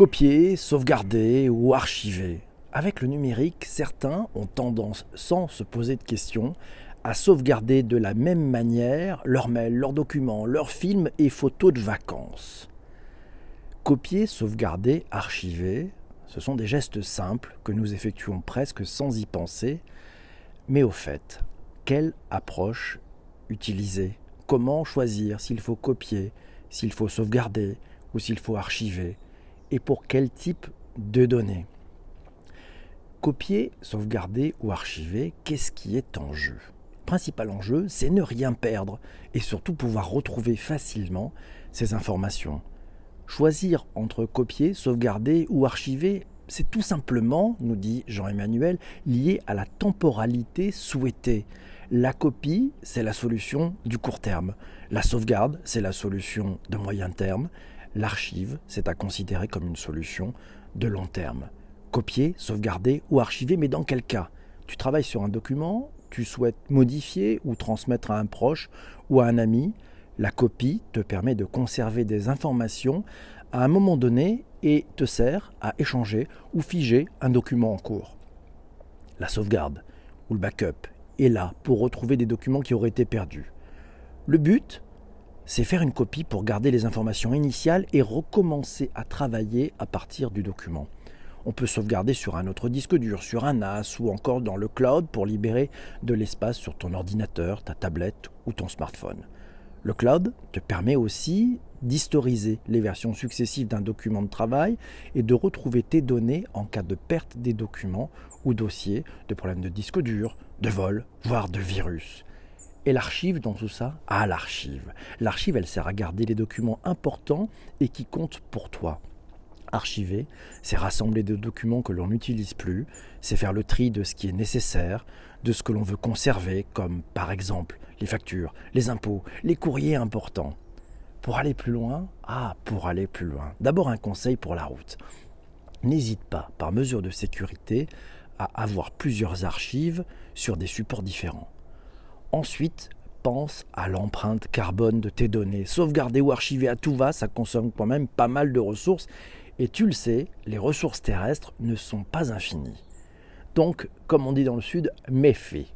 Copier, sauvegarder ou archiver. Avec le numérique, certains ont tendance, sans se poser de questions, à sauvegarder de la même manière leurs mails, leurs documents, leurs films et photos de vacances. Copier, sauvegarder, archiver, ce sont des gestes simples que nous effectuons presque sans y penser, mais au fait, quelle approche utiliser? Comment choisir s'il faut copier, s'il faut sauvegarder ou s'il faut archiver? Et pour quel type de données. Copier, sauvegarder ou archiver, qu'est-ce qui est en jeu? Principal enjeu, c'est ne rien perdre et surtout pouvoir retrouver facilement ces informations. Choisir entre copier, sauvegarder ou archiver, c'est tout simplement, nous dit Jean-Emmanuel, lié à la temporalité souhaitée. La copie, c'est la solution du court terme. La sauvegarde, c'est la solution de moyen terme. L'archive, c'est à considérer comme une solution de long terme. Copier, sauvegarder ou archiver, mais dans quel cas? Tu travailles sur un document, tu souhaites modifier ou transmettre à un proche ou à un ami. La copie te permet de conserver des informations à un moment donné et te sert à échanger ou figer un document en cours. La sauvegarde ou le backup est là pour retrouver des documents qui auraient été perdus. Le but, c'est faire une copie pour garder les informations initiales et recommencer à travailler à partir du document. On peut sauvegarder sur un autre disque dur, sur un NAS ou encore dans le cloud pour libérer de l'espace sur ton ordinateur, ta tablette ou ton smartphone. Le cloud te permet aussi d'historiser les versions successives d'un document de travail et de retrouver tes données en cas de perte des documents ou dossiers, de problèmes de disque dur, de vol, voire de virus. Et l'archive dans tout ça Ah, l'archive. L'archive, elle sert à garder les documents importants et qui comptent pour toi. Archiver, c'est rassembler des documents que l'on n'utilise plus, c'est faire le tri de ce qui est nécessaire, de ce que l'on veut conserver, comme par exemple les factures, les impôts, les courriers importants. Pour aller plus loin Ah, pour aller plus loin. D'abord un conseil pour la route. N'hésite pas, par mesure de sécurité, à avoir plusieurs archives sur des supports différents. Ensuite, pense à l'empreinte carbone de tes données. Sauvegarder ou archiver à tout va, ça consomme quand même pas mal de ressources. Et tu le sais, les ressources terrestres ne sont pas infinies. Donc, comme on dit dans le Sud, méfie.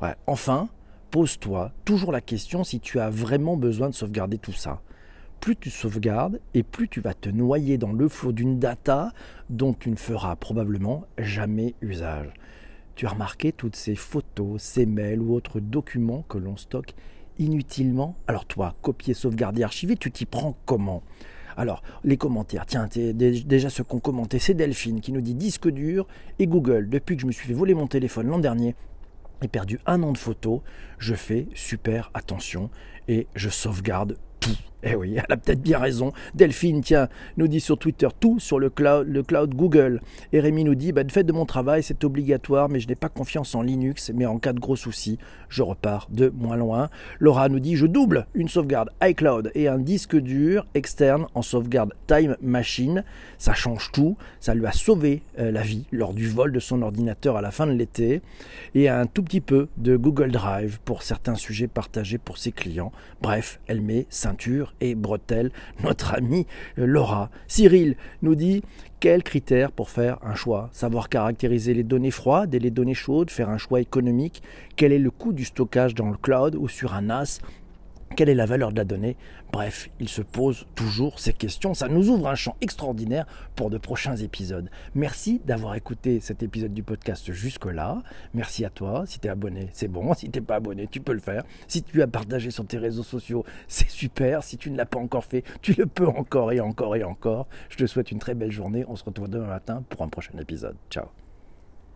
Ouais. Enfin, pose-toi toujours la question si tu as vraiment besoin de sauvegarder tout ça. Plus tu sauvegardes et plus tu vas te noyer dans le flot d'une data dont tu ne feras probablement jamais usage. Tu as remarqué toutes ces photos, ces mails ou autres documents que l'on stocke inutilement? Alors toi, copier, sauvegarder, archiver, tu t'y prends comment? Alors, les commentaires, tiens, déjà ceux qu'on commenté, c'est Delphine qui nous dit disque dur et Google. Depuis que je me suis fait voler mon téléphone l'an dernier, et perdu un an de photos, je fais super attention et je sauvegarde eh oui, elle a peut-être bien raison. Delphine, tiens, nous dit sur Twitter tout sur le cloud, le cloud Google. Et Rémi nous dit, bah, de fait de mon travail, c'est obligatoire, mais je n'ai pas confiance en Linux, mais en cas de gros soucis, je repars de moins loin. Laura nous dit, je double une sauvegarde iCloud et un disque dur externe en sauvegarde Time Machine. Ça change tout, ça lui a sauvé euh, la vie lors du vol de son ordinateur à la fin de l'été. Et un tout petit peu de Google Drive pour certains sujets partagés pour ses clients. Bref, elle met ceinture et bretelle, notre amie Laura. Cyril nous dit quels critères pour faire un choix? Savoir caractériser les données froides et les données chaudes, faire un choix économique, quel est le coût du stockage dans le cloud ou sur un NAS? Quelle est la valeur de la donnée? Bref, il se pose toujours ces questions. Ça nous ouvre un champ extraordinaire pour de prochains épisodes. Merci d'avoir écouté cet épisode du podcast jusque-là. Merci à toi. Si tu es abonné, c'est bon. Si tu n'es pas abonné, tu peux le faire. Si tu as partagé sur tes réseaux sociaux, c'est super. Si tu ne l'as pas encore fait, tu le peux encore et encore et encore. Je te souhaite une très belle journée. On se retrouve demain matin pour un prochain épisode. Ciao